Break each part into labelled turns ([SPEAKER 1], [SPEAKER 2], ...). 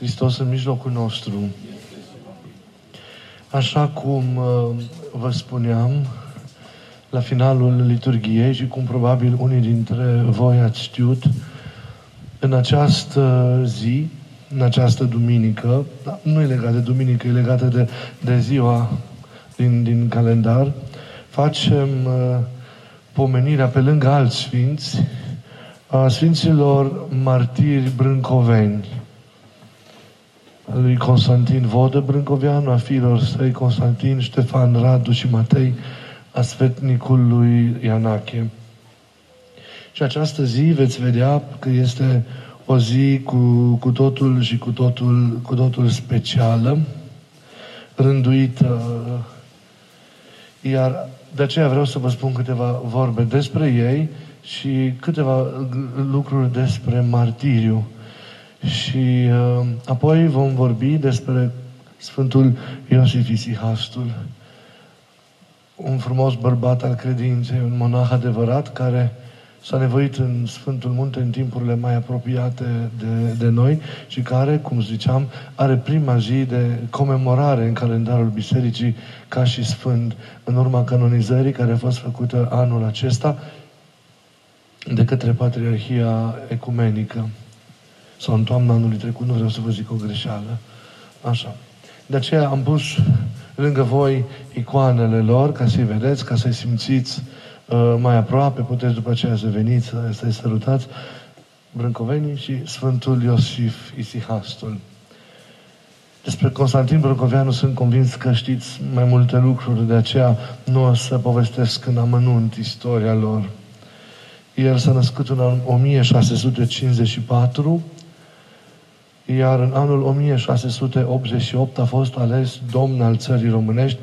[SPEAKER 1] Hristos în mijlocul nostru. Așa cum uh, vă spuneam la finalul liturgiei și cum probabil unii dintre voi ați știut, în această zi, în această duminică, da, nu e legat de duminică, e legată de, de ziua din, din calendar, facem uh, pomenirea pe lângă alți sfinți a Sfinților Martiri Brâncoveni, lui Constantin Vodă Brâncoveanu, a fiilor săi Constantin, Ștefan, Radu și Matei, a sfetnicului Ianache. Și această zi veți vedea că este o zi cu, cu totul și cu totul, cu totul specială, rânduită, iar de aceea vreau să vă spun câteva vorbe despre ei și câteva lucruri despre martiriu. Și uh, apoi vom vorbi despre Sfântul Iosif Isihastul, un frumos bărbat al credinței, un monah adevărat care s-a nevoit în Sfântul Munte în timpurile mai apropiate de, de noi și care, cum ziceam, are prima zi de comemorare în calendarul Bisericii ca și Sfânt, în urma canonizării care a fost făcută anul acesta de către Patriarhia Ecumenică. Sau în toamna anului trecut, nu vreau să vă zic o greșeală. Așa. De aceea am pus lângă voi icoanele lor, ca să-i vedeți, ca să-i simțiți uh, mai aproape. Puteți după aceea să veniți, să-i sărutați. Brâncovenii și Sfântul Iosif Isihastul. Despre Constantin Brâncoveanu sunt convins că știți mai multe lucruri, de aceea nu o să povestesc în amănunt istoria lor. El s-a născut în anul 1654, iar în anul 1688 a fost ales domn al țării românești,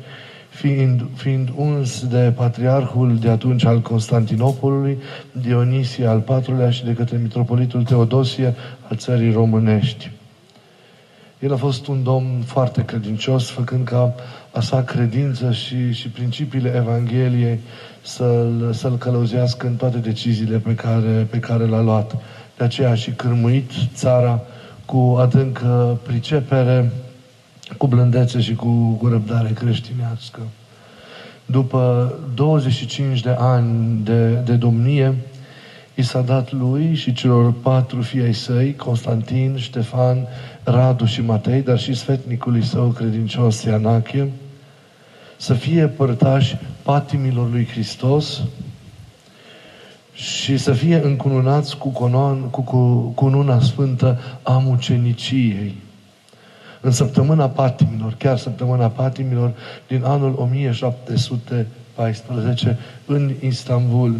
[SPEAKER 1] fiind, fiind uns de patriarhul de atunci al Constantinopolului, Dionisie al IV-lea și de către mitropolitul Teodosie al țării românești. El a fost un domn foarte credincios, făcând ca a sa credință și, și principiile Evangheliei să-l, să-l călăuzească în toate deciziile pe care, pe care le-a luat. De aceea a și cârmuit țara cu adâncă pricepere, cu blândețe și cu, cu răbdare creștinească. După 25 de ani de, de domnie, i s-a dat lui și celor patru fii ai săi, Constantin, Ștefan, Radu și Matei, dar și sfetnicului său credincios Ianache, să fie părtași patimilor lui Hristos și să fie încununați cu, conon, cu, cu cununa sfântă a muceniciei. În săptămâna patimilor, chiar săptămâna patimilor din anul 1714 în Istanbul,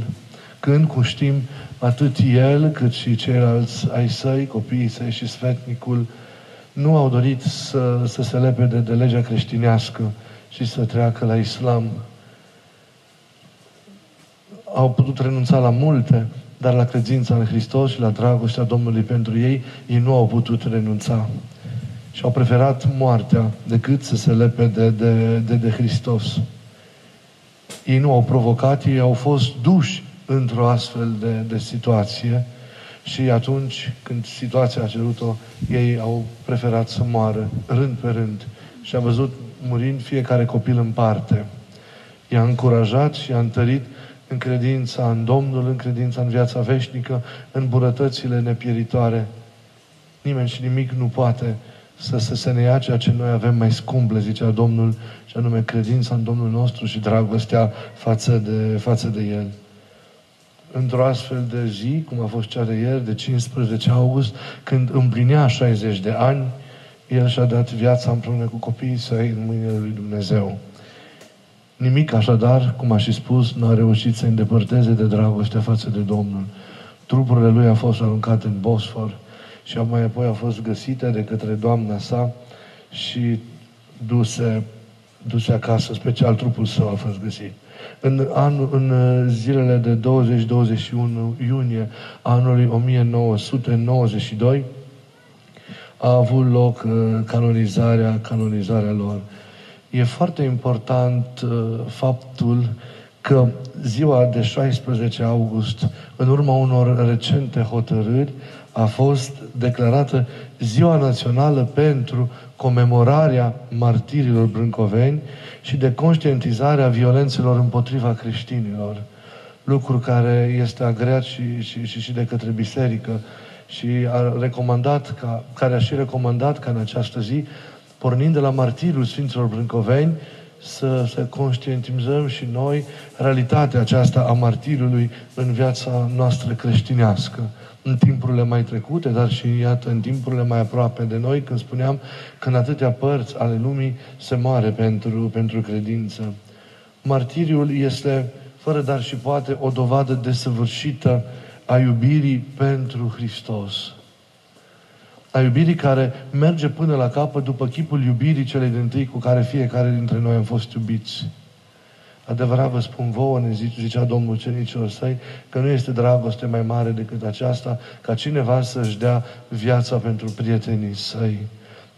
[SPEAKER 1] când, cum știm, atât el cât și ceilalți ai săi, copiii săi și sfetnicul, nu au dorit să, să se lepede de legea creștinească și să treacă la islam. Au putut renunța la multe, dar la credința în Hristos și la dragostea Domnului pentru ei, ei nu au putut renunța. Și au preferat moartea decât să se lepede de, de, de, de Hristos. Ei nu au provocat, ei au fost duși într-o astfel de, de situație și atunci când situația a cerut-o, ei au preferat să moară rând pe rând. Și a văzut murind fiecare copil în parte. I-a încurajat și i-a întărit în credința în Domnul, în credința în viața veșnică, în bunătățile nepieritoare. Nimeni și nimic nu poate să, să se ne ia ceea ce noi avem mai scump, le zicea Domnul, și anume credința în Domnul nostru și dragostea față de, față de El. Într-o astfel de zi, cum a fost cea de ieri, de 15 august, când împlinea 60 de ani, el și-a dat viața împreună cu copiii săi în mâinile lui Dumnezeu. Nimic așadar, cum a și spus, n-a reușit să îndepărteze de dragoste față de Domnul. Trupurile lui a fost aruncate în Bosfor și mai apoi a fost găsite de către doamna sa și duse, duse acasă, special trupul său a fost găsit. În, anul, în zilele de 20-21 iunie anului 1992, a avut loc uh, canonizarea, canonizarea lor. E foarte important uh, faptul că ziua de 16 august, în urma unor recente hotărâri, a fost declarată Ziua Națională pentru comemorarea martirilor brâncoveni și de conștientizare a violențelor împotriva creștinilor. Lucru care este agreat și, și, și, și de către biserică și a recomandat ca, care a și recomandat ca în această zi, pornind de la martirul Sfinților Brâncoveni, să, să conștientizăm și noi realitatea aceasta a martirului în viața noastră creștinească. În timpurile mai trecute, dar și iată în timpurile mai aproape de noi, când spuneam că în atâtea părți ale lumii se moare pentru, pentru credință. Martiriul este, fără dar și poate, o dovadă desăvârșită a iubirii pentru Hristos. A iubirii care merge până la capăt după chipul iubirii celei din tâi cu care fiecare dintre noi am fost iubiți. Adevărat vă spun vouă, ne zice, zicea Domnul cenicilor săi, că nu este dragoste mai mare decât aceasta, ca cineva să-și dea viața pentru prietenii săi.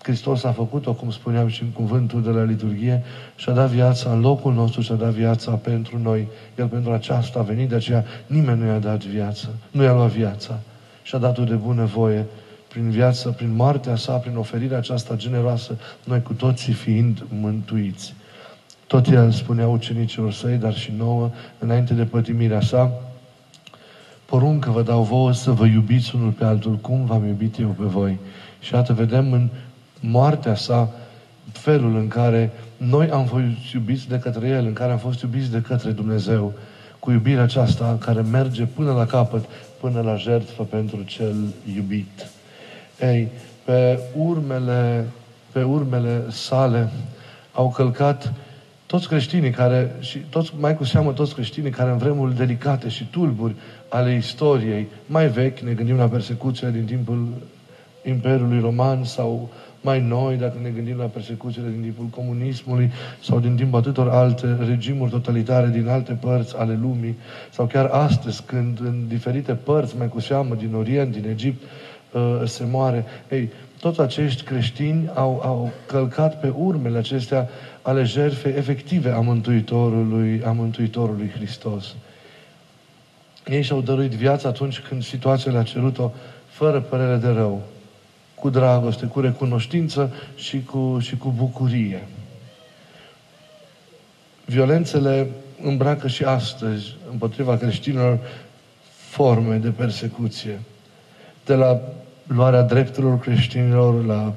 [SPEAKER 1] Hristos a făcut-o, cum spuneam și în cuvântul de la liturghie, și a dat viața în locul nostru și a dat viața pentru noi. El pentru aceasta a venit, de aceea nimeni nu i-a dat viață, nu i-a luat viața și a dat-o de bună voie prin viață, prin moartea sa, prin oferirea aceasta generoasă, noi cu toții fiind mântuiți. Tot el spunea ucenicilor săi, dar și nouă, înainte de pătimirea sa, poruncă vă dau vouă să vă iubiți unul pe altul, cum v-am iubit eu pe voi. Și iată, vedem în moartea sa felul în care noi am fost iubiți de către El, în care am fost iubiți de către Dumnezeu, cu iubirea aceasta care merge până la capăt, până la jertfă pentru cel iubit. Ei, pe urmele, pe urmele sale au călcat toți creștinii care, și toți, mai cu seamă toți creștinii care în vremuri delicate și tulburi ale istoriei, mai vechi, ne gândim la persecuțiile din timpul Imperiului Roman sau mai noi, dacă ne gândim la persecuțiile din timpul comunismului sau din timpul atâtor alte regimuri totalitare din alte părți ale lumii, sau chiar astăzi, când în diferite părți, mai cu seamă din Orient, din Egipt, uh, se moare. Ei, toți acești creștini au, au călcat pe urmele acestea ale jertfei efective a Mântuitorului, a Mântuitorului Hristos. Ei și-au dăruit viața atunci când situația le-a cerut-o fără părere de rău, cu dragoste, cu recunoștință și cu, și cu bucurie. Violențele îmbracă și astăzi împotriva creștinilor forme de persecuție. De la luarea drepturilor creștinilor, la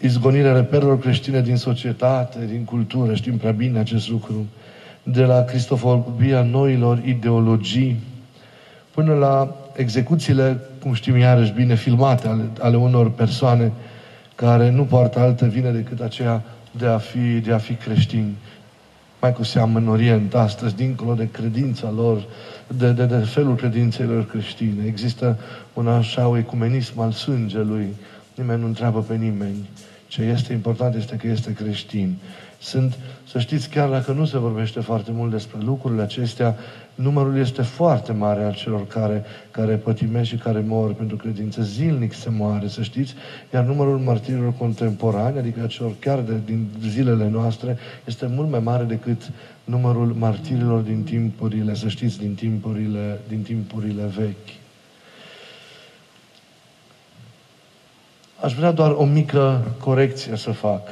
[SPEAKER 1] izgonirea reperelor creștine din societate, din cultură, știm prea bine acest lucru, de la cristofobia noilor ideologii, până la execuțiile, cum știm iarăși bine, filmate ale, ale unor persoane care nu poartă altă vină decât aceea de a fi, de a fi creștini. Mai cu seamă în Orient, astăzi, dincolo de credința lor, de, de, de felul credințelor creștine. Există un așa ecumenism al sângelui. Nimeni nu întreabă pe nimeni. Ce este important este că este creștin. Sunt, să știți, chiar dacă nu se vorbește foarte mult despre lucrurile acestea, numărul este foarte mare al celor care, care pătimesc și care mor pentru credință. Zilnic se moare, să știți, iar numărul martirilor contemporani, adică celor chiar de, din zilele noastre, este mult mai mare decât numărul martirilor din timpurile, să știți, din timpurile, din timpurile vechi. Aș vrea doar o mică corecție să fac.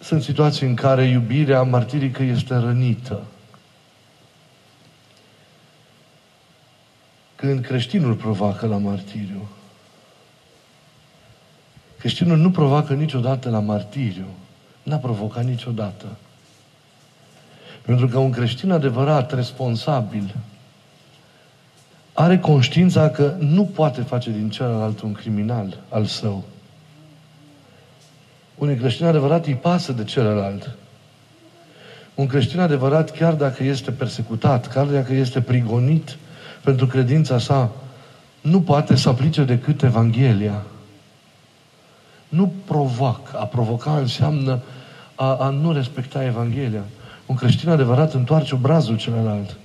[SPEAKER 1] Sunt situații în care iubirea martirică este rănită. Când creștinul provoacă la martiriu. Creștinul nu provoacă niciodată la martiriu. N-a provocat niciodată. Pentru că un creștin adevărat, responsabil, are conștiința că nu poate face din celălalt un criminal al său. Un creștin adevărat îi pasă de celălalt. Un creștin adevărat, chiar dacă este persecutat, chiar dacă este prigonit pentru credința sa, nu poate să aplice decât Evanghelia. Nu provoc. A provoca înseamnă a, a nu respecta Evanghelia. Un creștin adevărat întoarce obrazul celălalt.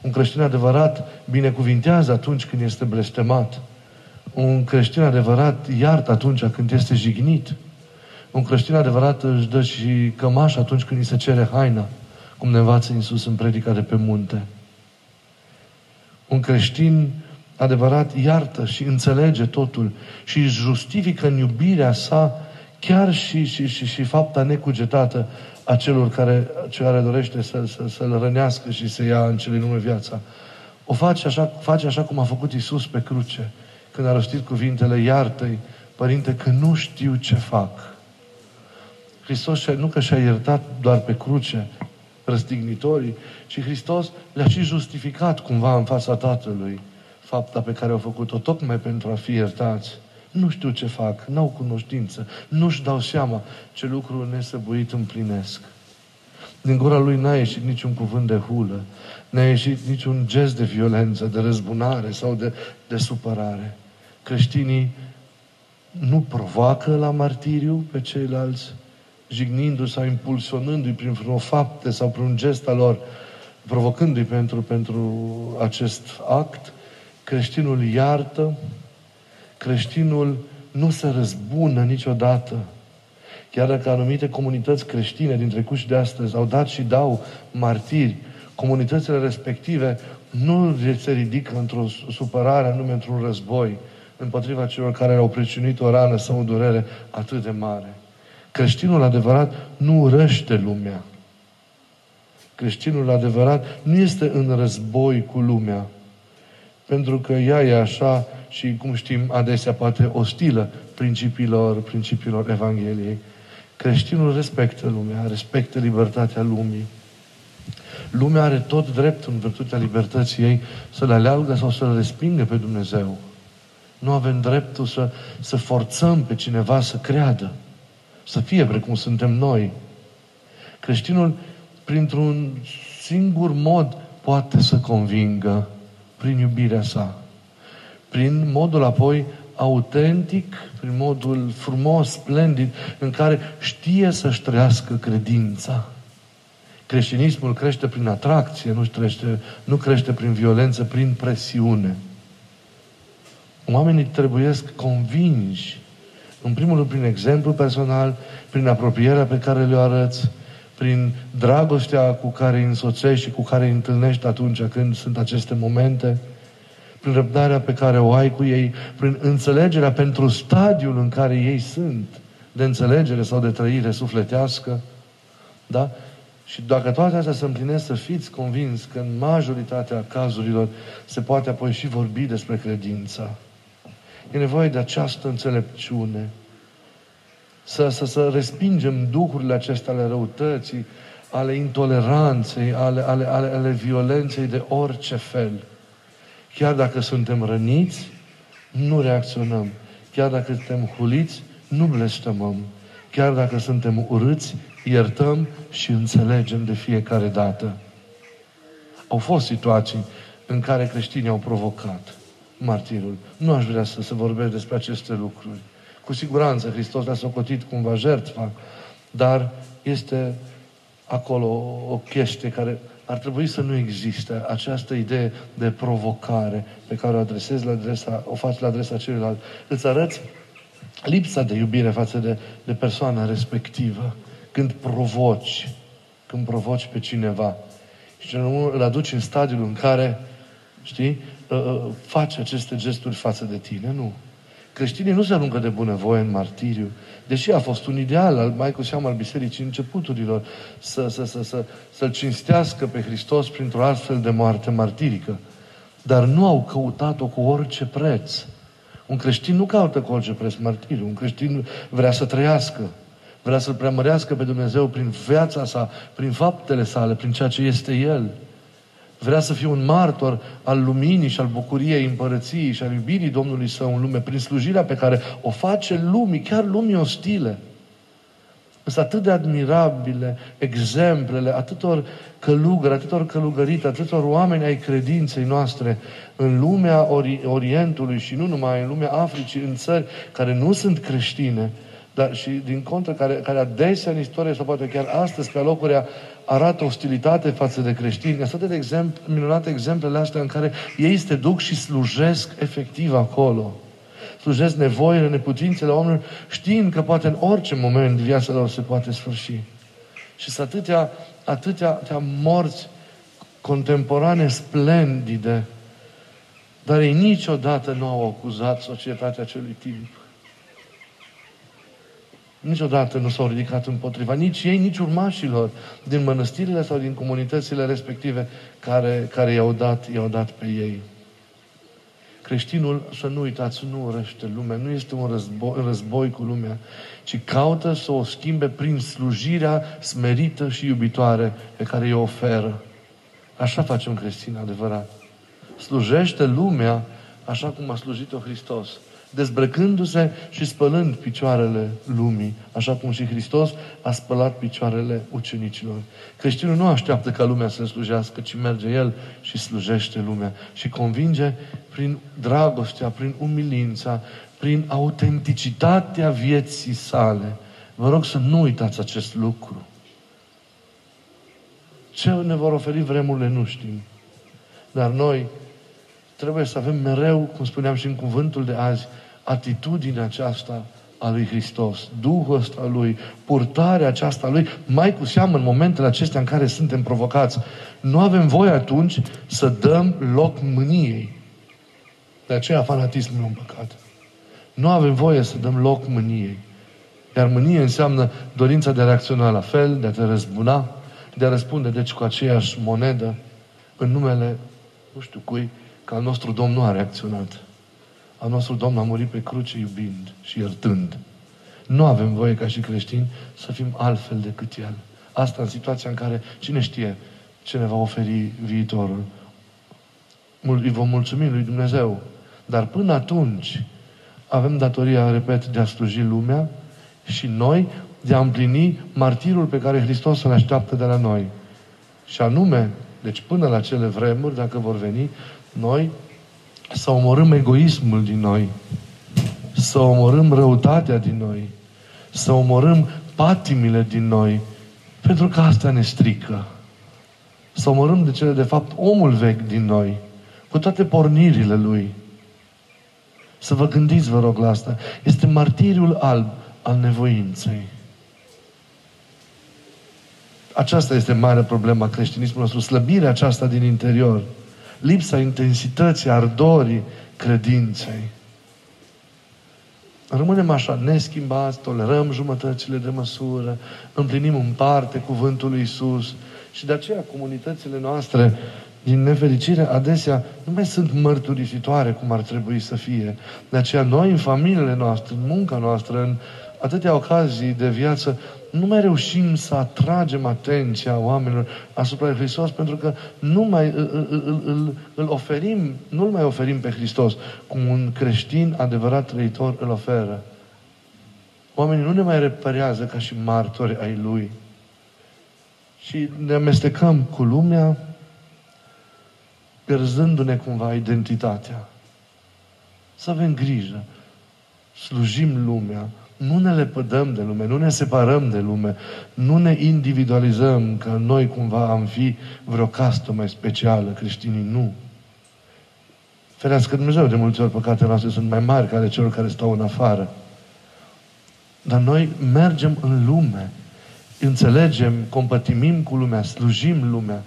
[SPEAKER 1] Un creștin adevărat binecuvintează atunci când este blestemat. Un creștin adevărat iartă atunci când este jignit. Un creștin adevărat își dă și cămaș atunci când îi se cere haina, cum ne învață Iisus în predica de pe munte. Un creștin adevărat iartă și înțelege totul și își justifică în iubirea sa chiar și, și, și, și fapta necugetată a celor care, care dorește să, să, să-l rănească și să ia în cele nume viața. O face așa, face așa cum a făcut Isus pe cruce, când a rostit cuvintele, iartă-i, Părinte, că nu știu ce fac. Hristos nu că și-a iertat doar pe cruce răstignitorii, ci Hristos le-a și justificat cumva în fața Tatălui fapta pe care au făcut-o tocmai pentru a fi iertați. Nu știu ce fac, n-au cunoștință, nu-și dau seama ce lucru nesăbuit împlinesc. Din gura lui n-a ieșit niciun cuvânt de hulă, n-a ieșit niciun gest de violență, de răzbunare sau de, de supărare. Creștinii nu provoacă la martiriu pe ceilalți, jignindu-și sau impulsionându-i prin vreo fapte sau prin un gest al lor, provocându-i pentru, pentru acest act, creștinul iartă, creștinul nu se răzbună niciodată. Chiar dacă anumite comunități creștine din trecut și de astăzi au dat și dau martiri, comunitățile respective nu se ridică într-o supărare, anume într-un război, împotriva celor care au priciunit o rană sau o durere atât de mare. Creștinul adevărat nu urăște lumea. Creștinul adevărat nu este în război cu lumea, pentru că ea e așa și, cum știm, adesea poate ostilă principiilor, principiilor Evangheliei. Creștinul respectă lumea, respectă libertatea lumii. Lumea are tot dreptul, în virtutea libertății ei, să-L aleagă sau să-L respingă pe Dumnezeu. Nu avem dreptul să, să forțăm pe cineva să creadă, să fie precum suntem noi. Creștinul, printr-un singur mod, poate să convingă prin iubirea sa. Prin modul apoi autentic, prin modul frumos, splendid, în care știe să-și trăiască credința. Creștinismul crește prin atracție, nu crește, nu crește prin violență, prin presiune. Oamenii trebuiesc convinși, în primul rând prin exemplu personal, prin apropierea pe care le-o arăți, prin dragostea cu care îi însoțești și cu care îi întâlnești atunci când sunt aceste momente, prin răbdarea pe care o ai cu ei, prin înțelegerea pentru stadiul în care ei sunt, de înțelegere sau de trăire sufletească, da? Și dacă toate astea se împlinesc, să fiți convins că în majoritatea cazurilor se poate apoi și vorbi despre credința. E nevoie de această înțelepciune. Să, să, să respingem duhurile acestea ale răutății, ale intoleranței, ale, ale, ale, ale violenței de orice fel. Chiar dacă suntem răniți, nu reacționăm. Chiar dacă suntem huliți, nu blestemăm. Chiar dacă suntem urâți, iertăm și înțelegem de fiecare dată. Au fost situații în care creștinii au provocat martirul. Nu aș vrea să se vorbesc despre aceste lucruri. Cu siguranță Hristos le-a socotit cumva jertfa, dar este acolo o chestie care ar trebui să nu existe această idee de provocare pe care o adresezi la adresa, o faci la adresa celuilalt. Îți arăți lipsa de iubire față de, de persoana respectivă când provoci, când provoci pe cineva. Și îl aduci în stadiul în care, știi, ă, ă, faci aceste gesturi față de tine. Nu. Creștinii nu se aruncă de bunăvoie în martiriu, deși a fost un ideal al mai cu seamă al bisericii începuturilor să, să, să, să, să-L cinstească pe Hristos printr-o astfel de moarte martirică. Dar nu au căutat-o cu orice preț. Un creștin nu caută cu orice preț martiriu. Un creștin vrea să trăiască. Vrea să-L preamărească pe Dumnezeu prin viața sa, prin faptele sale, prin ceea ce este El. Vrea să fie un martor al luminii și al bucuriei împărăției și al iubirii Domnului Său în lume, prin slujirea pe care o face lumii, chiar lumii ostile. Sunt atât de admirabile exemplele atâtor călugări, atâtor călugărite, atâtor oameni ai credinței noastre în lumea Ori- Orientului și nu numai în lumea Africii, în țări care nu sunt creștine, dar și din contră care, care adesea în istorie sau poate chiar astăzi pe locuri arată ostilitate față de creștini. Sunt de exemplu, minunate exemplele astea în care ei se duc și slujesc efectiv acolo. slujesc nevoile, neputințele oamenilor, știind că poate în orice moment viața lor se poate sfârși. Și sunt atâtea, atâtea, atâtea morți contemporane splendide, dar ei niciodată nu au acuzat societatea acelui timp. Niciodată nu s-au ridicat împotriva, nici ei, nici urmașilor din mănăstirile sau din comunitățile respective care, care i-au, dat, i-au dat pe ei. Creștinul, să nu uitați, nu urăște lumea, nu este un război, război cu lumea, ci caută să o schimbe prin slujirea smerită și iubitoare pe care o oferă. Așa face un creștin adevărat. Slujește lumea așa cum a slujit-o Hristos dezbrăcându-se și spălând picioarele lumii, așa cum și Hristos a spălat picioarele ucenicilor. Creștinul nu așteaptă ca lumea să slujească, ci merge El și slujește lumea și convinge prin dragostea, prin umilința, prin autenticitatea vieții sale. Vă rog să nu uitați acest lucru. Ce ne vor oferi vremurile nu știm. Dar noi trebuie să avem mereu, cum spuneam și în cuvântul de azi, atitudinea aceasta a lui Hristos, Duhul ăsta lui, purtarea aceasta a lui, mai cu seamă în momentele acestea în care suntem provocați. Nu avem voie atunci să dăm loc mâniei. De aceea fanatismul e un păcat. Nu avem voie să dăm loc mâniei. Iar mânie înseamnă dorința de a reacționa la fel, de a te răzbuna, de a răspunde deci cu aceeași monedă în numele, nu știu cui, că al nostru Domn nu a reacționat. Al nostru Domn a murit pe cruce iubind și iertând. Nu avem voie ca și creștini să fim altfel decât El. Asta în situația în care cine știe ce ne va oferi viitorul. Îi vom mulțumi lui Dumnezeu. Dar până atunci avem datoria, repet, de a sluji lumea și noi de a împlini martirul pe care Hristos îl așteaptă de la noi. Și anume, deci până la cele vremuri, dacă vor veni, noi să omorâm egoismul din noi, să omorâm răutatea din noi, să omorâm patimile din noi, pentru că asta ne strică. Să omorâm de cele, de fapt, omul vechi din noi, cu toate pornirile lui. Să vă gândiți, vă rog, la asta. Este martiriul alb al nevoinței. Aceasta este mare problema creștinismului nostru, slăbirea aceasta din interior lipsa intensității, ardorii credinței. Rămânem așa, neschimbați, tolerăm jumătățile de măsură, împlinim în parte cuvântul lui Isus și de aceea comunitățile noastre, din nefericire, adesea nu mai sunt mărturisitoare cum ar trebui să fie. De aceea noi, în familiile noastre, în munca noastră, în atâtea ocazii de viață, nu mai reușim să atragem atenția oamenilor asupra lui Hristos pentru că nu mai îl, îl, îl, îl oferim, nu-L mai oferim pe Hristos cum un creștin adevărat trăitor îl oferă. Oamenii nu ne mai repărează ca și martori ai Lui. Și ne amestecăm cu lumea, pierzându-ne cumva identitatea. Să avem grijă. Slujim lumea, nu ne lepădăm de lume, nu ne separăm de lume, nu ne individualizăm că noi cumva am fi vreo castă mai specială, creștinii, nu. Ferească Dumnezeu, de multe ori păcatele noastre sunt mai mari ca ale celor care stau în afară. Dar noi mergem în lume, înțelegem, compătimim cu lumea, slujim lumea.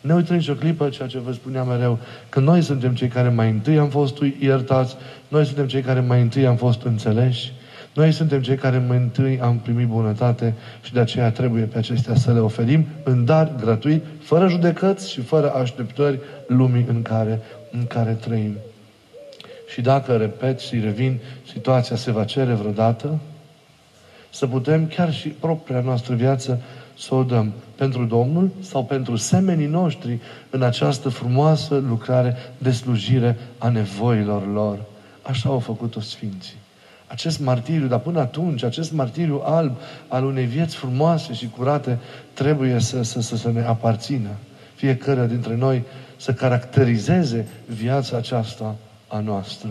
[SPEAKER 1] Ne uităm și o clipă, ceea ce vă spuneam mereu, că noi suntem cei care mai întâi am fost iertați, noi suntem cei care mai întâi am fost înțeleși, noi suntem cei care mai întâi am primit bunătate și de aceea trebuie pe acestea să le oferim în dar gratuit, fără judecăți și fără așteptări lumii în care, în care trăim. Și dacă, repet și revin, situația se va cere vreodată, să putem chiar și propria noastră viață să o dăm pentru Domnul sau pentru semenii noștri în această frumoasă lucrare de slujire a nevoilor lor. Așa au făcut-o Sfinții acest martiriu, dar până atunci, acest martiriu alb al unei vieți frumoase și curate trebuie să, să, să, să ne aparțină. Fiecare dintre noi să caracterizeze viața aceasta a noastră.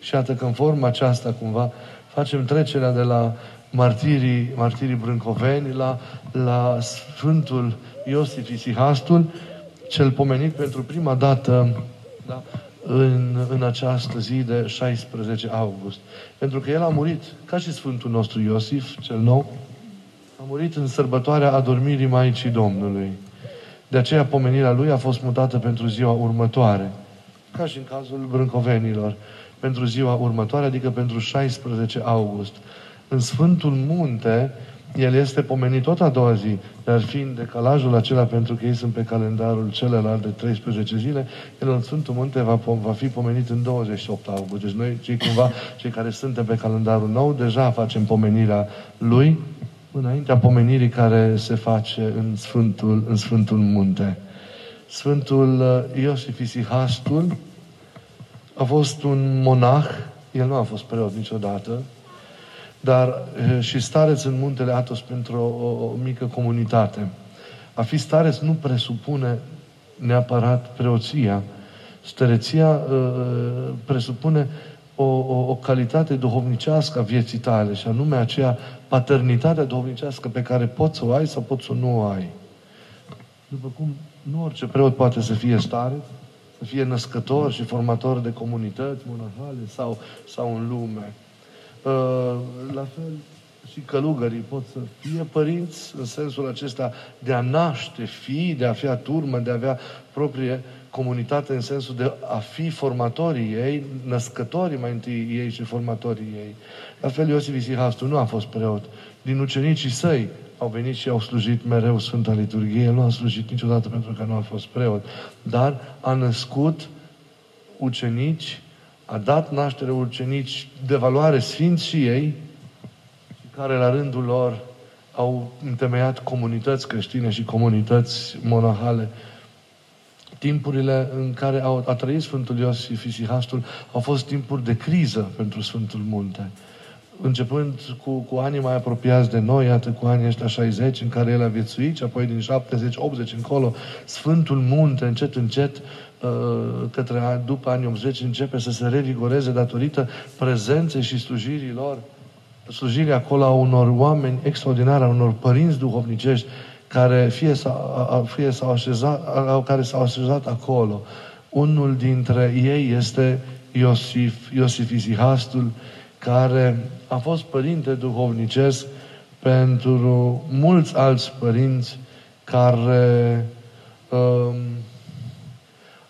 [SPEAKER 1] Și iată că în forma aceasta, cumva, facem trecerea de la martirii, martirii brâncoveni la, la Sfântul Iosif Isihastul, cel pomenit pentru prima dată da, în, în această zi de 16 august. Pentru că el a murit, ca și Sfântul nostru Iosif, cel nou, a murit în sărbătoarea adormirii Maicii Domnului. De aceea pomenirea lui a fost mutată pentru ziua următoare, ca și în cazul brâncovenilor, pentru ziua următoare, adică pentru 16 august. În Sfântul Munte, el este pomenit tot a doua zi, dar fiind decalajul acela pentru că ei sunt pe calendarul celălalt de 13 zile, el în Sfântul Munte va, va fi pomenit în 28 august. Deci noi, cei cumva, cei care suntem pe calendarul nou, deja facem pomenirea lui înaintea pomenirii care se face în Sfântul, în Sfântul Munte. Sfântul uh, Iosif Isihastul a fost un monah, el nu a fost preot niciodată, dar și stareț în muntele Atos pentru o, o, o mică comunitate. A fi stareț nu presupune neapărat preoția. Stăreția uh, presupune o, o, o calitate duhovnicească a vieții tale, și anume aceea paternitate duhovnicească pe care poți să o ai sau poți să nu o ai. După cum nu orice preot poate să fie stareț, să fie născător și formator de comunități monahale sau, sau în lume. Uh, la fel și călugării pot să fie părinți în sensul acesta de a naște fii, de a fi a turmă, de a avea proprie comunitate în sensul de a fi formatorii ei, născătorii mai întâi ei și formatorii ei. La fel Iosif Isihastu nu a fost preot. Din ucenicii săi au venit și au slujit mereu Sfânta Liturghie. El nu a slujit niciodată pentru că nu a fost preot. Dar a născut ucenici a dat naștere ucenici de valoare sfinți și ei, care la rândul lor au întemeiat comunități creștine și comunități monahale. Timpurile în care au, a trăit Sfântul Iosif Isihastul au fost timpuri de criză pentru Sfântul Munte. Începând cu, cu anii mai apropiați de noi, iată cu anii ăștia 60, în care el a viețuit, și apoi din 70-80 încolo, Sfântul Munte, încet, încet, Uh, către după anii 80 începe să se revigoreze datorită prezenței și slujirii lor, slujirii acolo a unor oameni extraordinari, a unor părinți duhovnicești care fie s-au, fie s-au așezat, care s-au așezat acolo. Unul dintre ei este Iosif, Iosif Isihastul, care a fost părinte duhovnicesc pentru mulți alți părinți care um,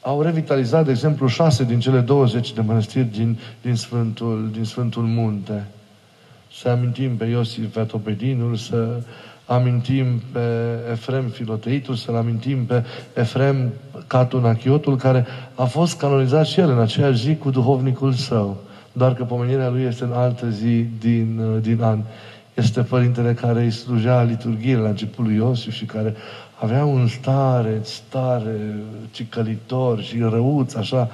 [SPEAKER 1] au revitalizat, de exemplu, șase din cele 20 de mănăstiri din, din, Sfântul, din Sfântul Munte. Să amintim pe Iosif Vetopedinul, să amintim pe Efrem Filoteitul, să-l amintim pe Efrem Catunachiotul, care a fost canonizat și el în aceeași zi cu duhovnicul său. Doar că pomenirea lui este în altă zi din, din an. Este părintele care îi slujea liturghie la începutul Iosif și care avea un stare, stare cicălitor și răuț, așa.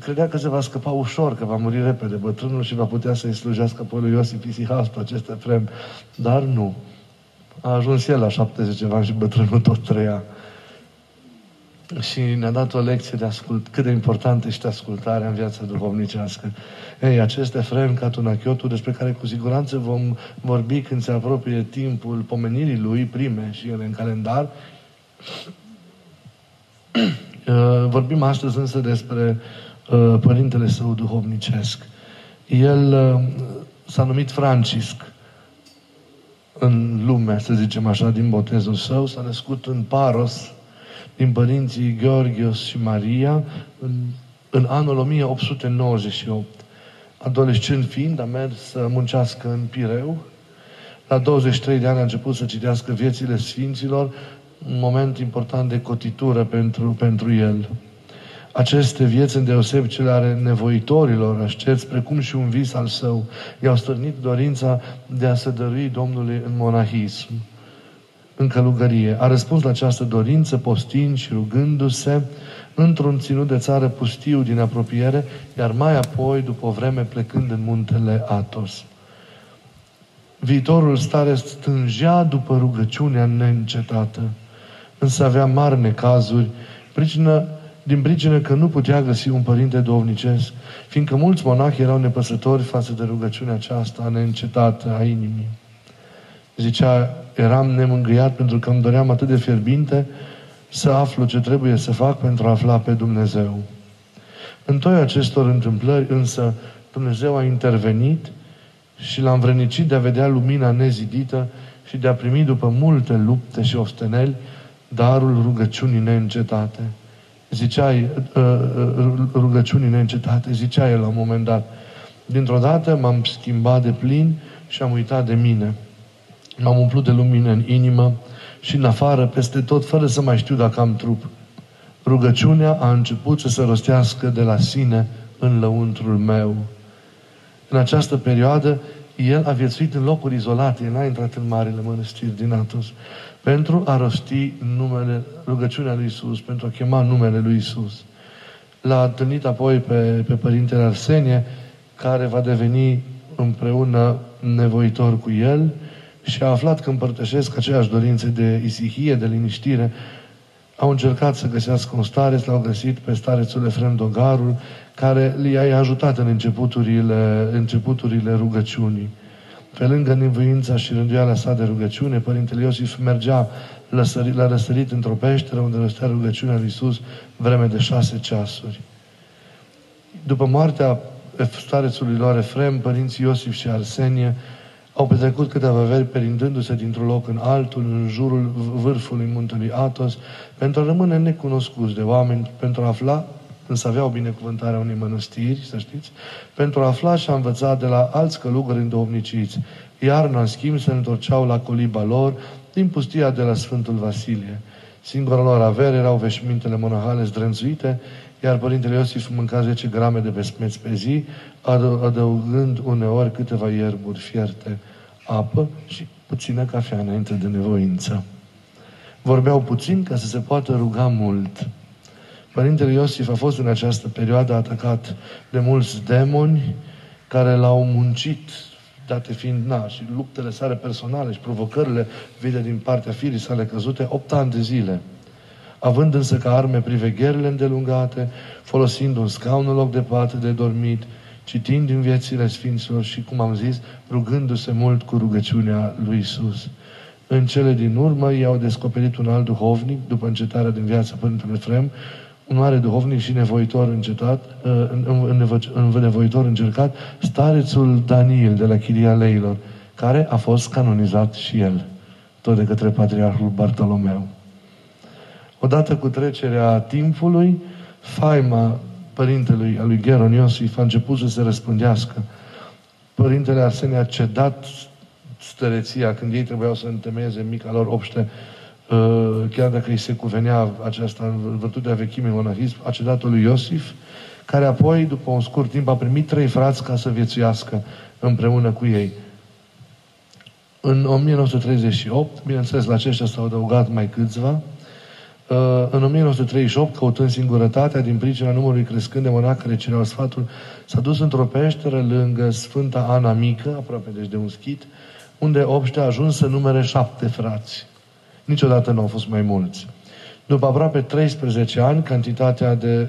[SPEAKER 1] Credea că se va scăpa ușor, că va muri repede bătrânul și va putea să-i slujească pe lui Iosif Isihastul aceste frem. Dar nu. A ajuns el la 70 ani și bătrânul tot trăia și ne-a dat o lecție de ascult, cât de importantă este ascultarea în viața duhovnicească. Ei, aceste Efrem Catunachiotu, despre care cu siguranță vom vorbi când se apropie timpul pomenirii lui, prime și ele în calendar, uh, vorbim astăzi însă despre uh, părintele său duhovnicesc. El uh, s-a numit Francisc în lume, să zicem așa, din botezul său, s-a născut în Paros, din părinții Gheorghios și Maria în, în anul 1898. Adolescent fiind, a mers să muncească în Pireu. La 23 de ani a început să citească viețile Sfinților, un moment important de cotitură pentru, pentru el. Aceste vieți, îndeoseb cele ale nevoitorilor așteți, precum și un vis al său, i-au stârnit dorința de a se dărui Domnului în monahism în călugărie. A răspuns la această dorință postind și rugându-se într-un ținut de țară pustiu din apropiere, iar mai apoi, după o vreme, plecând în muntele Atos. Viitorul stare stângea după rugăciunea neîncetată, însă avea mari necazuri, pricină, din pricină că nu putea găsi un părinte dovnicesc, fiindcă mulți monahi erau nepăsători față de rugăciunea aceasta neîncetată a inimii. Zicea, eram nemângâiat pentru că îmi doream atât de fierbinte să aflu ce trebuie să fac pentru a afla pe Dumnezeu. În toate acestor întâmplări însă Dumnezeu a intervenit și l-a învrănicit de a vedea lumina nezidită și de a primi după multe lupte și osteneli darul rugăciunii neîncetate. Zicea uh, uh, rugăciunii neîncetate, zicea el la un moment dat, dintr-o dată m-am schimbat de plin și am uitat de mine. M-am umplut de lumină în inimă și în afară, peste tot, fără să mai știu dacă am trup. Rugăciunea a început să se rostească de la sine în lăuntrul meu. În această perioadă, el a viețuit în locuri izolate, el n-a intrat în marile mănăstiri din Atos, pentru a rosti numele, rugăciunea lui Isus, pentru a chema numele lui Isus. L-a întâlnit apoi pe, pe Părintele Arsenie, care va deveni împreună nevoitor cu el și a aflat că împărtășesc aceeași dorințe de isihie, de liniștire. Au încercat să găsească un stareț, l-au găsit pe starețul Efrem Dogarul, care i-a ajutat în începuturile, începuturile rugăciunii. Pe lângă nevoința și rânduiala sa de rugăciune, Părintele Iosif mergea lăsărit, la răsărit într-o peșteră unde răstea rugăciunea lui Iisus vreme de șase ceasuri. După moartea starețului lor Efrem, părinții Iosif și Arsenie au petrecut câteva veri perindându-se dintr-un loc în altul, în jurul vârfului muntelui Atos, pentru a rămâne necunoscuți de oameni, pentru a afla însă aveau binecuvântarea unei mănăstiri, să știți, pentru a afla și a învăța de la alți călugări îndomniciți. Iarna, în schimb, se întorceau la coliba lor din pustia de la Sfântul Vasilie. Singura lor avere erau veșmintele monahale zdrânzuite, iar Părintele Iosif mânca 10 grame de besmeți pe zi, adăugând uneori câteva ierburi fierte, apă și puțină cafea înainte de nevoință. Vorbeau puțin ca să se poată ruga mult. Părintele Iosif a fost în această perioadă atacat de mulți demoni care l-au muncit, date fiind, na, și luptele sale personale și provocările vide din partea firii sale căzute, opt ani de zile. Având însă ca arme privegherile îndelungate, folosind un scaun în loc de pat de dormit, citind din viețile Sfinților și, cum am zis, rugându-se mult cu rugăciunea lui Isus. În cele din urmă, i-au descoperit un alt duhovnic, după încetarea din viața Părintele Frem, un mare duhovnic și nevoitor încetat, uh, în, în, în nevoitor încercat, starețul Daniel de la Chiria Leilor, care a fost canonizat și el, tot de către Patriarhul Bartolomeu. Odată cu trecerea timpului, faima părintelui, a lui Geron Iosif, a început să se răspândească. Părintele Arsenie a cedat stăreția când ei trebuiau să întemeieze mica lor obște Uh, chiar dacă îi se cuvenea aceasta în virtutea vechimii monahism, a cedat lui Iosif, care apoi, după un scurt timp, a primit trei frați ca să viețuiască împreună cu ei. În 1938, bineînțeles, la aceștia s-au adăugat mai câțiva, uh, în 1938, căutând singurătatea din pricina numărului crescând de monaci care cereau sfatul, s-a dus într-o peșteră lângă Sfânta Ana Mică, aproape deci de un schit, unde obște a ajuns să numere șapte frați. Niciodată nu au fost mai mulți. După aproape 13 ani, cantitatea, de,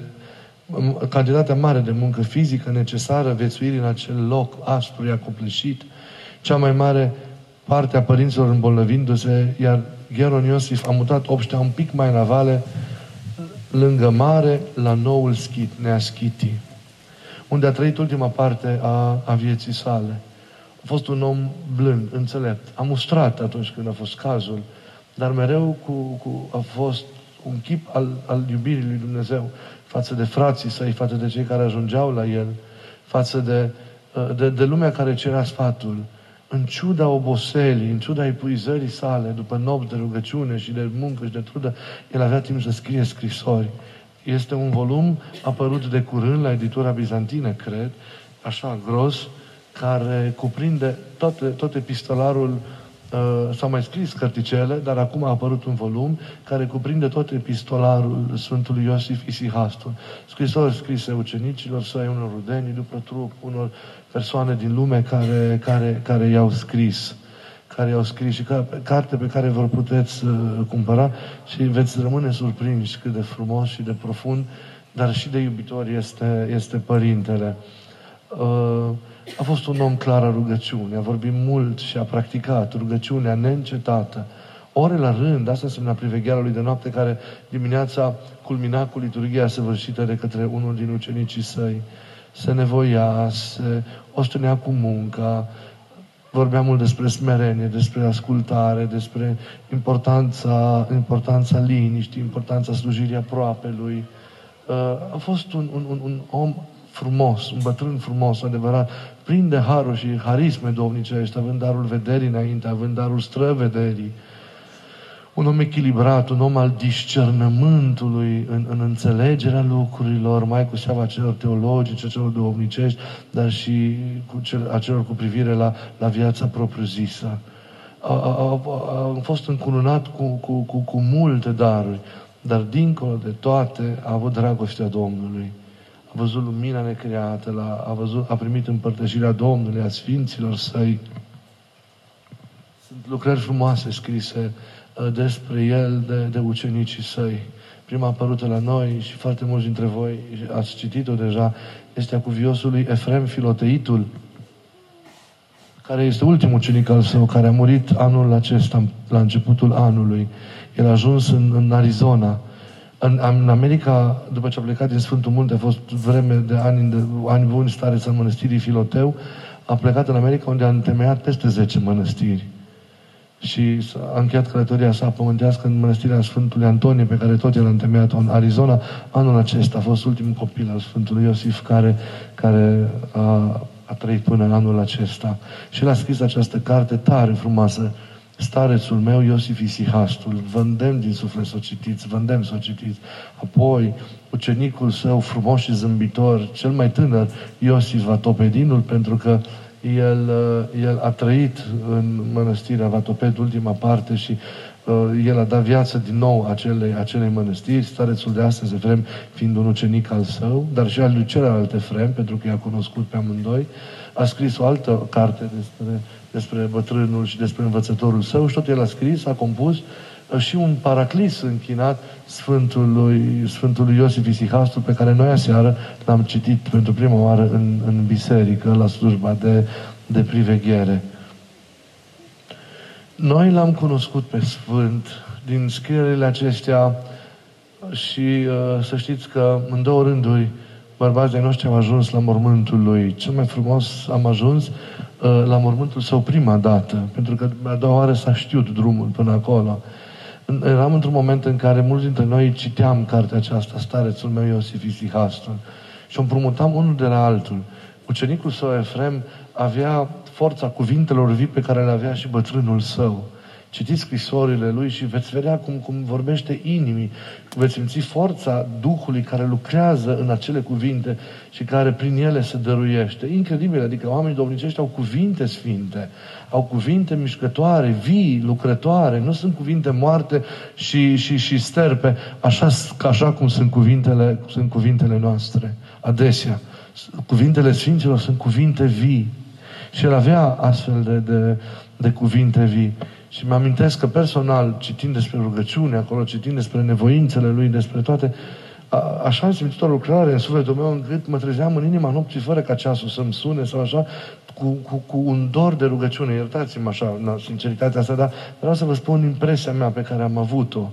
[SPEAKER 1] cantitatea mare de muncă fizică necesară viețuirii în acel loc aspru, i-a copleșit, cea mai mare parte a părinților îmbolnăvindu-se, iar Gheron Iosif a mutat obștea un pic mai în vale, lângă mare, la noul schit, Neaschiti, unde a trăit ultima parte a, a vieții sale. A fost un om blând, înțelept. A mustrat atunci când a fost cazul dar mereu cu, cu, a fost un chip al, al iubirii lui Dumnezeu față de frații săi, față de cei care ajungeau la el, față de, uh, de, de lumea care cerea sfatul. În ciuda oboselii, în ciuda epuizării sale, după nopți de rugăciune și de muncă și de trudă, el avea timp să scrie scrisori. Este un volum apărut de curând la editura bizantină, cred, așa gros, care cuprinde toate, tot epistolarul uh, Uh, s-au mai scris cărticele, dar acum a apărut un volum care cuprinde tot epistolarul Sfântului Iosif Isihastul. Scrisori scrise ucenicilor săi, unor rudeni, după trup, unor persoane din lume care, care, care i-au scris care i-au scris și ca, carte pe care vă puteți uh, cumpăra și veți rămâne surprinși cât de frumos și de profund, dar și de iubitor este, este Părintele. Uh, a fost un om clar a rugăciunii, a vorbit mult și a practicat rugăciunea neîncetată, ore la rând, asta însemna privegherea lui de noapte, care dimineața culmina cu liturgia săvârșită de către unul din ucenicii săi. Se nevoia, se ostenea cu munca, vorbea mult despre smerenie, despre ascultare, despre importanța, importanța liniștii, importanța slujirii aproape lui. Uh, a fost un, un, un, un om frumos, un bătrân frumos, adevărat, plin de haruri și harisme domnicești, având darul vederii înainte, având darul străvederii. Un om echilibrat, un om al discernământului în, în înțelegerea lucrurilor, mai cu seama celor teologice, celor duhovnicești, dar și cu cel, a celor cu privire la, la viața propriu-zisă. A, a, a, a fost încununat cu, cu, cu, cu multe daruri, dar dincolo de toate a avut dragostea Domnului văzut lumina necreată, la, a, văzut, a primit împărtășirea Domnului, a Sfinților Săi. Sunt lucrări frumoase scrise uh, despre El de, de ucenicii Săi. Prima apărută la noi și foarte mulți dintre voi ați citit-o deja, este a cuviosului Efrem Filoteitul, care este ultimul ucenic al său, care a murit anul acesta, la începutul anului. El a ajuns în, în Arizona, în, în America, după ce a plecat din Sfântul Munte, a fost vreme de ani, de, ani buni stare în mănăstirii Filoteu, a plecat în America unde a întemeiat peste 10 mănăstiri. Și a încheiat călătoria sa pământească în mănăstirea Sfântului Antonie, pe care tot el a întemeiat în Arizona. Anul acesta a fost ultimul copil al Sfântului Iosif care, care a, a trăit până în anul acesta. Și el a scris această carte tare frumoasă, starețul meu Iosif Isihastul, vă îndemn din suflet să o citiți, vă îndemn să o citiți. Apoi, ucenicul său frumos și zâmbitor, cel mai tânăr, Iosif Vatopedinul, pentru că el, uh, el a trăit în mănăstirea Vatoped, ultima parte, și uh, el a dat viață din nou acelei, acelei mănăstiri, starețul de astăzi, Efrem, fiind un ucenic al său, dar și al lui celălalt Efrem, pentru că i-a cunoscut pe amândoi, a scris o altă carte despre despre bătrânul și despre învățătorul său și tot el a scris, a compus uh, și un paraclis închinat Sfântului, Sfântului Iosif Isihastru, pe care noi aseară l-am citit pentru prima oară în, în biserică, la slujba de, de priveghere. Noi l-am cunoscut pe Sfânt din scrierile acestea și uh, să știți că în două rânduri bărbații noștri au ajuns la mormântul lui. Cel mai frumos am ajuns Uh, la mormântul său prima dată, pentru că a doua oară s-a știut drumul până acolo. Eram într-un moment în care mulți dintre noi citeam cartea aceasta, Starețul meu Iosif Isihastru, și o împrumutam unul de la altul. Ucenicul său, Efrem, avea forța cuvintelor vii pe care le avea și bătrânul său. Citiți scrisorile lui și veți vedea cum, cum vorbește inimii, veți simți forța Duhului care lucrează în acele cuvinte și care prin ele se dăruiește. Incredibil, adică oamenii domnicești au cuvinte sfinte, au cuvinte mișcătoare, vii, lucrătoare, nu sunt cuvinte moarte și, și, și sterpe, așa, așa cum sunt cuvintele, sunt cuvintele noastre, adesea. Cuvintele Sfinților sunt cuvinte vii. Și el avea astfel de, de, de cuvinte vii. Și mi-amintesc că personal, citind despre rugăciune acolo, citind despre nevoințele lui, despre toate, a, așa am simțit o lucrare în sufletul meu încât mă trezeam în inima nopții fără ca ceasul să-mi sune sau așa, cu, cu, cu un dor de rugăciune. Iertați-mă așa, na, sinceritatea asta, dar vreau să vă spun impresia mea pe care am avut-o.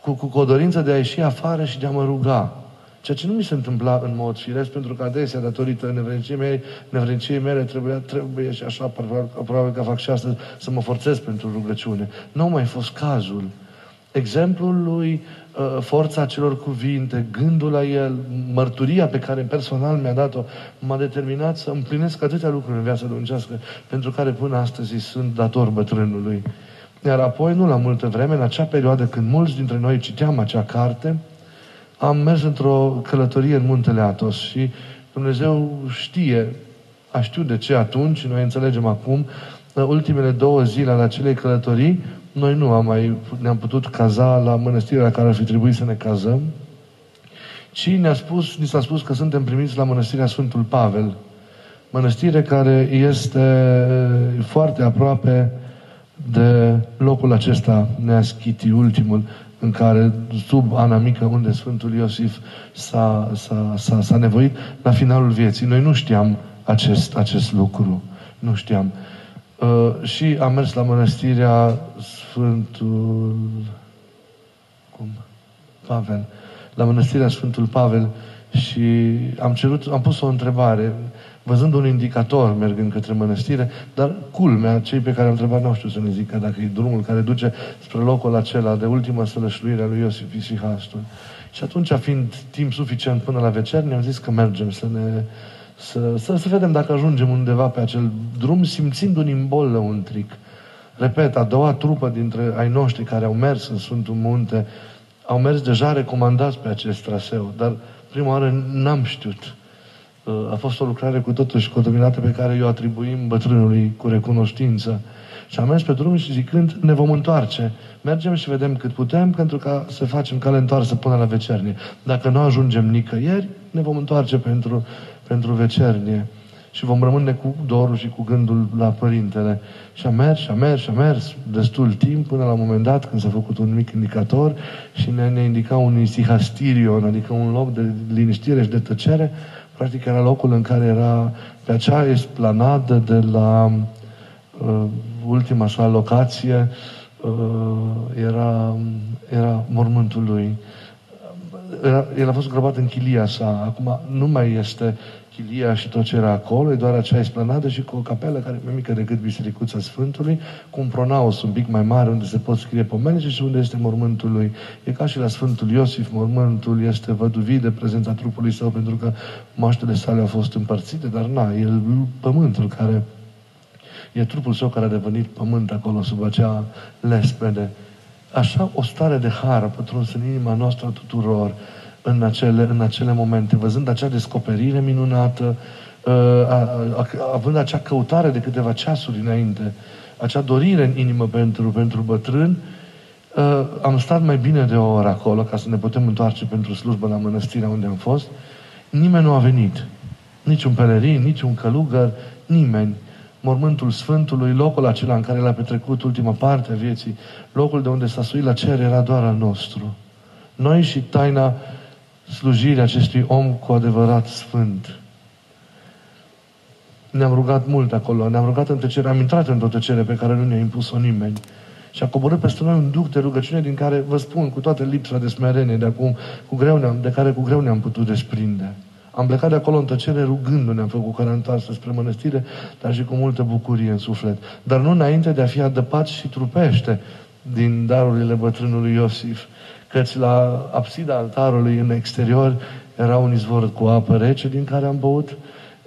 [SPEAKER 1] Cu, cu, cu o dorință de a ieși afară și de a mă ruga. Ceea ce nu mi se întâmpla în mod firesc, pentru că adesea, datorită nevredniciei mele, nevredniciei mele trebuia, trebuie și așa, probabil că fac și astăzi, să mă forțez pentru rugăciune. Nu mai fost cazul. Exemplul lui, uh, forța celor cuvinte, gândul la el, mărturia pe care personal mi-a dat-o, m-a determinat să împlinesc atâtea lucruri în viața domnicească, pentru care până astăzi sunt dator bătrânului. Iar apoi, nu la multă vreme, în acea perioadă când mulți dintre noi citeam acea carte, am mers într-o călătorie în muntele Atos și Dumnezeu știe, a știut de ce atunci, noi înțelegem acum, în ultimele două zile ale acelei călătorii, noi nu am mai, ne-am putut caza la mănăstirea la care ar fi trebuit să ne cazăm, ci ne-a spus, ni s-a spus că suntem primiți la mănăstirea Sfântul Pavel, mănăstire care este foarte aproape de locul acesta neaschiti, ultimul, în care, sub Ana Mică, unde Sfântul Iosif s-a, s-a, s-a, s-a nevoit, la finalul vieții. Noi nu știam acest, acest lucru. Nu știam. Uh, și am mers la mănăstirea Sfântul... Cum? Pavel. La mănăstirea Sfântul Pavel și am cerut, am pus o întrebare, văzând un indicator mergând către mănăstire, dar culmea, cei pe care am întrebat nu știu să ne zică dacă e drumul care duce spre locul acela de ultimă sălășluire a lui Iosif Isihastul. Și atunci, fiind timp suficient până la vecer, ne-am zis că mergem să ne să, să, să vedem dacă ajungem undeva pe acel drum, simțind un imbol lăuntric. Repet, a doua trupă dintre ai noștri care au mers în Sfântul Munte, au mers deja recomandați pe acest traseu, dar prima oară n-am știut. Uh, a fost o lucrare cu totul și contaminată pe care eu atribuim bătrânului cu recunoștință. Și am mers pe drum și zicând, ne vom întoarce. Mergem și vedem cât putem pentru ca să facem cale întoarsă până la vecernie. Dacă nu ajungem nicăieri, ne vom întoarce pentru pentru vecernie și vom rămâne cu dorul și cu gândul la Părintele. Și a mers, și a mers, și a mers destul timp până la un moment dat când s-a făcut un mic indicator și ne, ne indica un isihastirion, adică un loc de liniștire și de tăcere. Practic era locul în care era pe acea esplanadă de la uh, ultima sa locație uh, era, era mormântul lui. Era, el a fost gropat în chilia sa. Acum nu mai este chilia și tot ce era acolo, e doar acea esplanadă și cu o capelă care e mai mică decât Bisericuța Sfântului, cu un pronaos un pic mai mare unde se pot scrie pomene și unde este mormântul lui. E ca și la Sfântul Iosif, mormântul este văduvit de prezența trupului său pentru că moaștele sale au fost împărțite, dar na, e pământul care e trupul său care a devenit pământ acolo sub acea lespede. Așa o stare de har a pătruns în inima noastră a tuturor, în acele, în acele momente, văzând acea descoperire minunată, uh, având acea căutare de câteva ceasuri înainte, acea dorire în inimă pentru, pentru bătrân, uh, am stat mai bine de o oră acolo ca să ne putem întoarce pentru slujbă la mănăstirea unde am fost. Nimeni nu a venit. Nici un pelerin, nici un călugăr, nimeni. Mormântul Sfântului, locul acela în care l-a petrecut ultima parte a vieții, locul de unde s-a suit la cer era doar al nostru. Noi și taina slujirea acestui om cu adevărat sfânt. Ne-am rugat mult acolo, ne-am rugat în tăcere, am intrat într-o tăcere pe care nu ne-a impus-o nimeni. Și a coborât peste noi un duc de rugăciune din care, vă spun, cu toată lipsa de smerenie de acum, cu greu ne-am, de care cu greu ne-am putut desprinde. Am plecat de acolo în tăcere rugându-ne, am făcut care întoarsă spre mănăstire, dar și cu multă bucurie în suflet. Dar nu înainte de a fi adăpat și trupește din darurile bătrânului Iosif căci la absida altarului în exterior era un izvor cu apă rece din care am băut,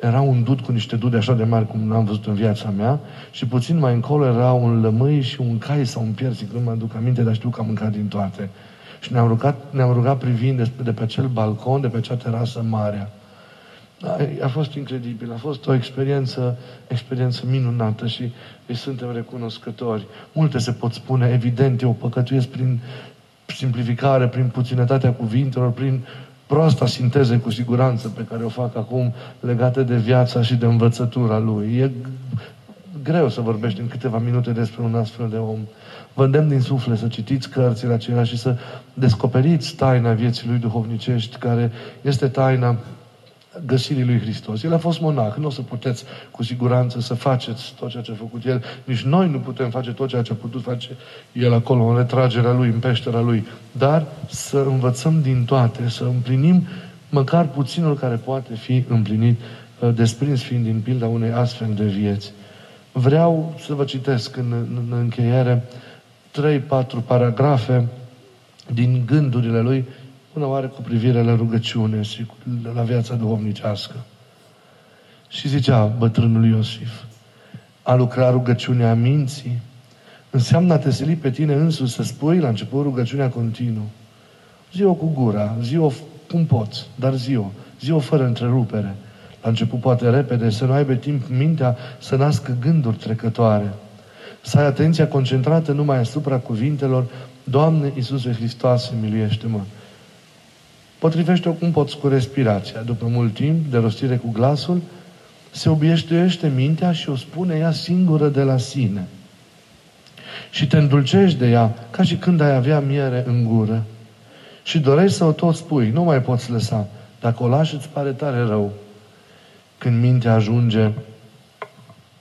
[SPEAKER 1] era un dud cu niște dude așa de mari cum n-am văzut în viața mea și puțin mai încolo era un lămâi și un cai sau un piersic, nu mă aduc aminte, dar știu că am mâncat din toate. Și ne-am rugat, ne-am rugat privind de, de pe acel balcon, de pe acea terasă mare. A, a fost incredibil, a fost o experiență, experiență minunată și îi suntem recunoscători. Multe se pot spune, evident, eu păcătuiesc prin simplificare, prin puținătatea cuvintelor, prin proasta sinteze cu siguranță pe care o fac acum legate de viața și de învățătura lui. E greu să vorbești în câteva minute despre un astfel de om. Vă îndemn din suflet să citiți cărțile acelea și să descoperiți taina vieții lui duhovnicești, care este taina găsirii lui Hristos. El a fost monah. Nu o să puteți cu siguranță să faceți tot ceea ce a făcut el. Nici noi nu putem face tot ceea ce a putut face el acolo, în retragerea lui, în peștera lui. Dar să învățăm din toate, să împlinim măcar puținul care poate fi împlinit, uh, desprins fiind din pilda unei astfel de vieți. Vreau să vă citesc în, în, în încheiere trei, patru paragrafe din gândurile lui una oare cu privire la rugăciune și la viața duhovnicească. Și zicea bătrânul Iosif, a lucra rugăciunea minții înseamnă a te sili pe tine însuți să spui la început rugăciunea continuă. Zi-o cu gura, zi-o cum poți, dar zi-o. Zi-o fără întrerupere. La început poate repede, să nu aibă timp mintea să nască gânduri trecătoare. Să ai atenția concentrată numai asupra cuvintelor Doamne Iisuse Hristoase, miluiește-mă. Potrivește-o cum poți cu respirația. După mult timp de rostire cu glasul, se obiectuiește mintea și o spune ea singură de la sine. Și te îndulcești de ea ca și când ai avea miere în gură. Și dorești să o tot spui, nu mai poți lăsa. Dacă o lași, îți pare tare rău. Când mintea ajunge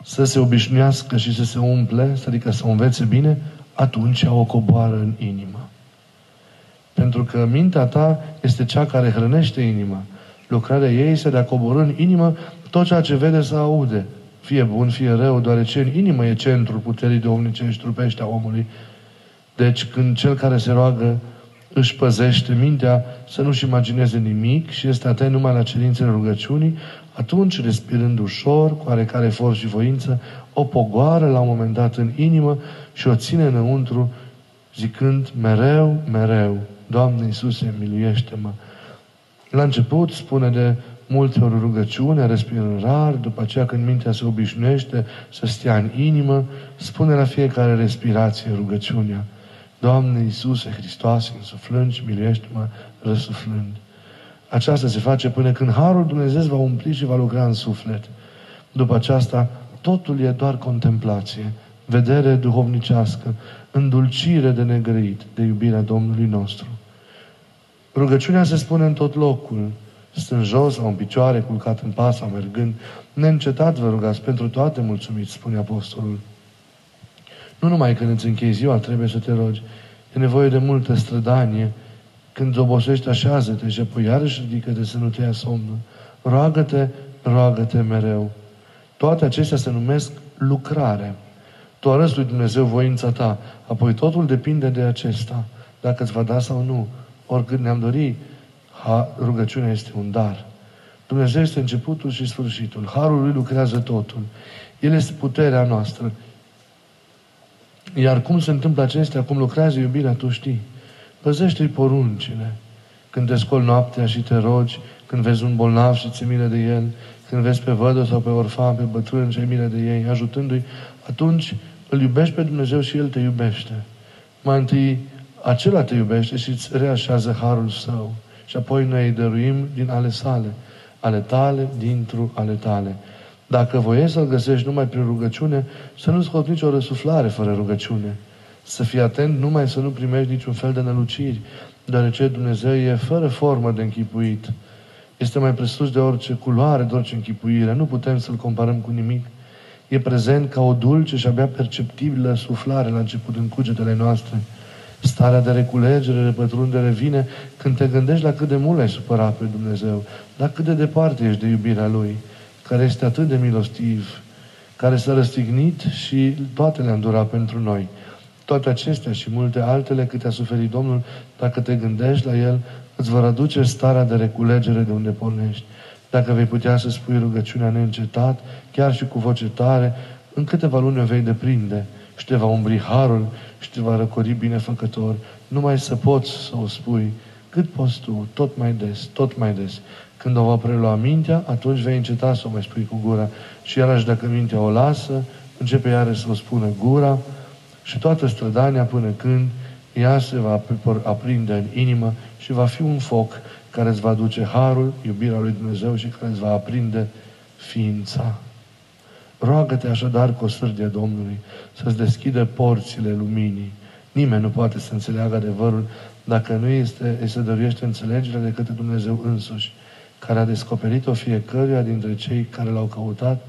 [SPEAKER 1] să se obișnuiască și să se umple, adică să o învețe bine, atunci ea o coboară în inimă. Pentru că mintea ta este cea care hrănește inima. Lucrarea ei este de a coborâ în inimă tot ceea ce vede să aude. Fie bun, fie rău, deoarece în inimă e centrul puterii duhovnicești trupește a omului. Deci când cel care se roagă își păzește mintea să nu-și imagineze nimic și este atent numai la cerințele rugăciunii, atunci, respirând ușor, cu oarecare efort și voință, o pogoară la un moment dat în inimă și o ține înăuntru, zicând mereu, mereu, Doamne Iisuse, miluiește-mă. La început spune de multe ori rugăciune, respiră rar, după aceea când mintea se obișnuiește să stea în inimă, spune la fiecare respirație rugăciunea. Doamne Iisuse Hristoase, însuflând și miluiește-mă răsuflând. Aceasta se face până când Harul Dumnezeu va umpli și va lucra în suflet. După aceasta, totul e doar contemplație, vedere duhovnicească, îndulcire de negrăit, de iubirea Domnului nostru. Rugăciunea se spune în tot locul, stând jos sau în picioare, culcat în pas sau mergând, neîncetat vă rugați pentru toate mulțumiți, spune Apostolul. Nu numai când îți închei ziua, trebuie să te rogi. E nevoie de multă strădanie. Când obosești, așează-te și apoi iarăși ridică-te să nu te ia somnul. Roagă-te, roagă-te mereu. Toate acestea se numesc lucrare. Tu arăți lui Dumnezeu voința ta, apoi totul depinde de acesta, dacă îți va da sau nu. Oricât ne-am dorit, rugăciunea este un dar. Dumnezeu este începutul și sfârșitul. Harul lui lucrează totul. El este puterea noastră. Iar cum se întâmplă acestea, cum lucrează iubirea, tu știi. Păzește-i poruncile. Când te scoli noaptea și te rogi, când vezi un bolnav și ți milă de el, când vezi pe vădă sau pe orfan, pe bătrân și milă de ei, ajutându-i, atunci îl iubești pe Dumnezeu și El te iubește. Mai întâi, acela te iubește și îți reașează harul său. Și apoi noi îi dăruim din ale sale, ale tale, dintr ale tale. Dacă voiești să-L găsești numai prin rugăciune, să nu scoți nicio răsuflare fără rugăciune. Să fii atent numai să nu primești niciun fel de năluciri, deoarece Dumnezeu e fără formă de închipuit. Este mai presus de orice culoare, de orice închipuire. Nu putem să-L comparăm cu nimic. E prezent ca o dulce și abia perceptibilă suflare la început în cugetele noastre. Starea de reculegere, de pătrundere vine când te gândești la cât de mult ai supărat pe Dumnezeu, la cât de departe ești de iubirea Lui care este atât de milostiv, care s-a răstignit și toate le-a îndurat pentru noi. Toate acestea și multe altele câte a suferit Domnul, dacă te gândești la El, îți vor aduce starea de reculegere de unde pornești. Dacă vei putea să spui rugăciunea neîncetat, chiar și cu voce tare, în câteva luni o vei deprinde și te va umbri harul și te va răcori binefăcător. Numai să poți să o spui cât poți tu, tot mai des, tot mai des. Când o va prelua mintea, atunci vei înceta să o mai spui cu gura. Și iarăși dacă mintea o lasă, începe iarăși să o spună gura și toată strădania până când ea se va aprinde în inimă și va fi un foc care îți va duce harul, iubirea lui Dumnezeu și care îți va aprinde ființa. Roagă-te așadar cu o sârdie Domnului să-ți deschide porțile luminii. Nimeni nu poate să înțeleagă adevărul dacă nu este, îi se dăruiește înțelegerea decât Dumnezeu însuși care a descoperit-o fiecăruia dintre cei care l-au căutat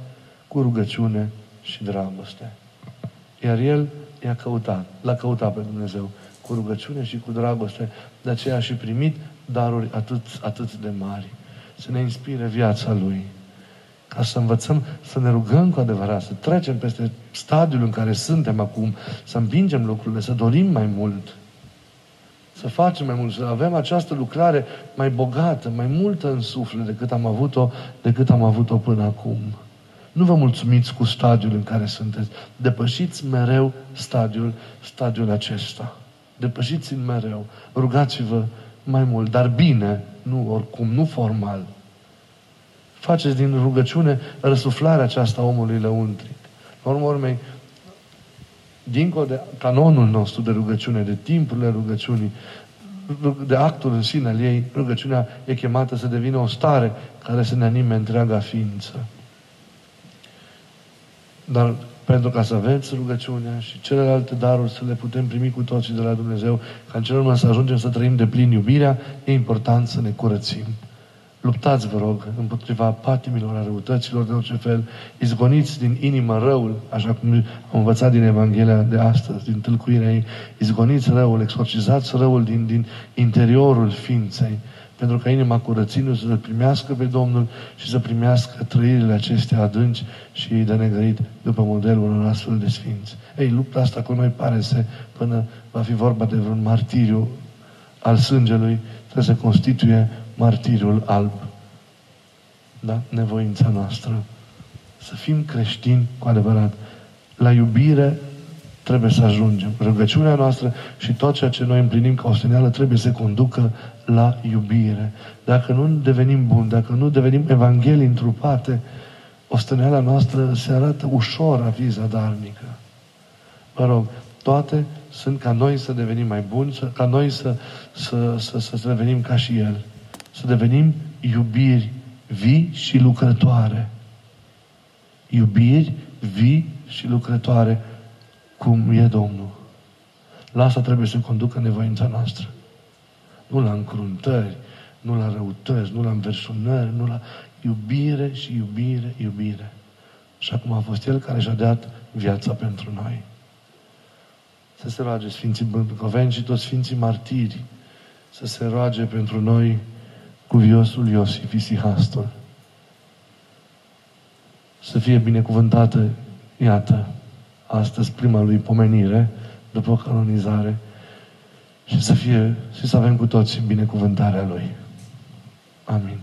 [SPEAKER 1] cu rugăciune și dragoste. Iar el i-a căutat, l-a căutat pe Dumnezeu cu rugăciune și cu dragoste, de aceea a și primit daruri atât, atât de mari. Să ne inspire viața Lui. Ca să învățăm să ne rugăm cu adevărat, să trecem peste stadiul în care suntem acum, să împingem lucrurile, să dorim mai mult, să facem mai mult, să avem această lucrare mai bogată, mai multă în suflet decât am avut-o, decât am avut-o până acum. Nu vă mulțumiți cu stadiul în care sunteți. Depășiți mereu stadiul, stadiul acesta. Depășiți-l mereu. Rugați-vă mai mult, dar bine, nu oricum, nu formal. Faceți din rugăciune răsuflarea aceasta omului lăuntric. În urmă urmei, dincolo de canonul nostru de rugăciune, de timpurile rugăciunii, de actul în sine al ei, rugăciunea e chemată să devină o stare care să ne anime întreaga ființă. Dar pentru ca să aveți rugăciunea și celelalte daruri să le putem primi cu toții de la Dumnezeu, ca în cel urmă să ajungem să trăim de plin iubirea, e important să ne curățim. Luptați, vă rog, împotriva patimilor, a răutăților de orice fel. Izgoniți din inimă răul, așa cum am învățat din Evanghelia de astăzi, din tâlcuirea ei. Izgoniți răul, exorcizați răul din, din interiorul ființei. Pentru ca inima curăținului să primească pe Domnul și să primească trăirile acestea adânci și de negărit după modelul unor astfel de sfinți. Ei, lupta asta cu noi pare să, până va fi vorba de vreun martiriu al sângelui, trebuie să constituie martirul alb. Da? Nevoința noastră. Să fim creștini cu adevărat. La iubire trebuie să ajungem. Rugăciunea noastră și tot ceea ce noi împlinim ca osteneală trebuie să conducă la iubire. Dacă nu devenim buni, dacă nu devenim evanghelii întrupate, osteneala noastră se arată ușor a fi zadarnică. Mă rog, toate sunt ca noi să devenim mai buni, să, ca noi să, să, să, să, să devenim ca și El. Să devenim iubiri vii și lucrătoare. Iubiri vii și lucrătoare, cum e Domnul. La asta trebuie să conducă nevoința noastră. Nu la încruntări, nu la răutăți, nu la înverșunări, nu la iubire și iubire, iubire. Și acum a fost El care și-a dat viața pentru noi să se roage Sfinții Bântcoveni și toți Sfinții Martiri să se roage pentru noi cuviosul Iosif Isihastul. Să fie binecuvântată, iată, astăzi prima lui pomenire, după canonizare, și să fie, și să avem cu toți binecuvântarea Lui. Amin.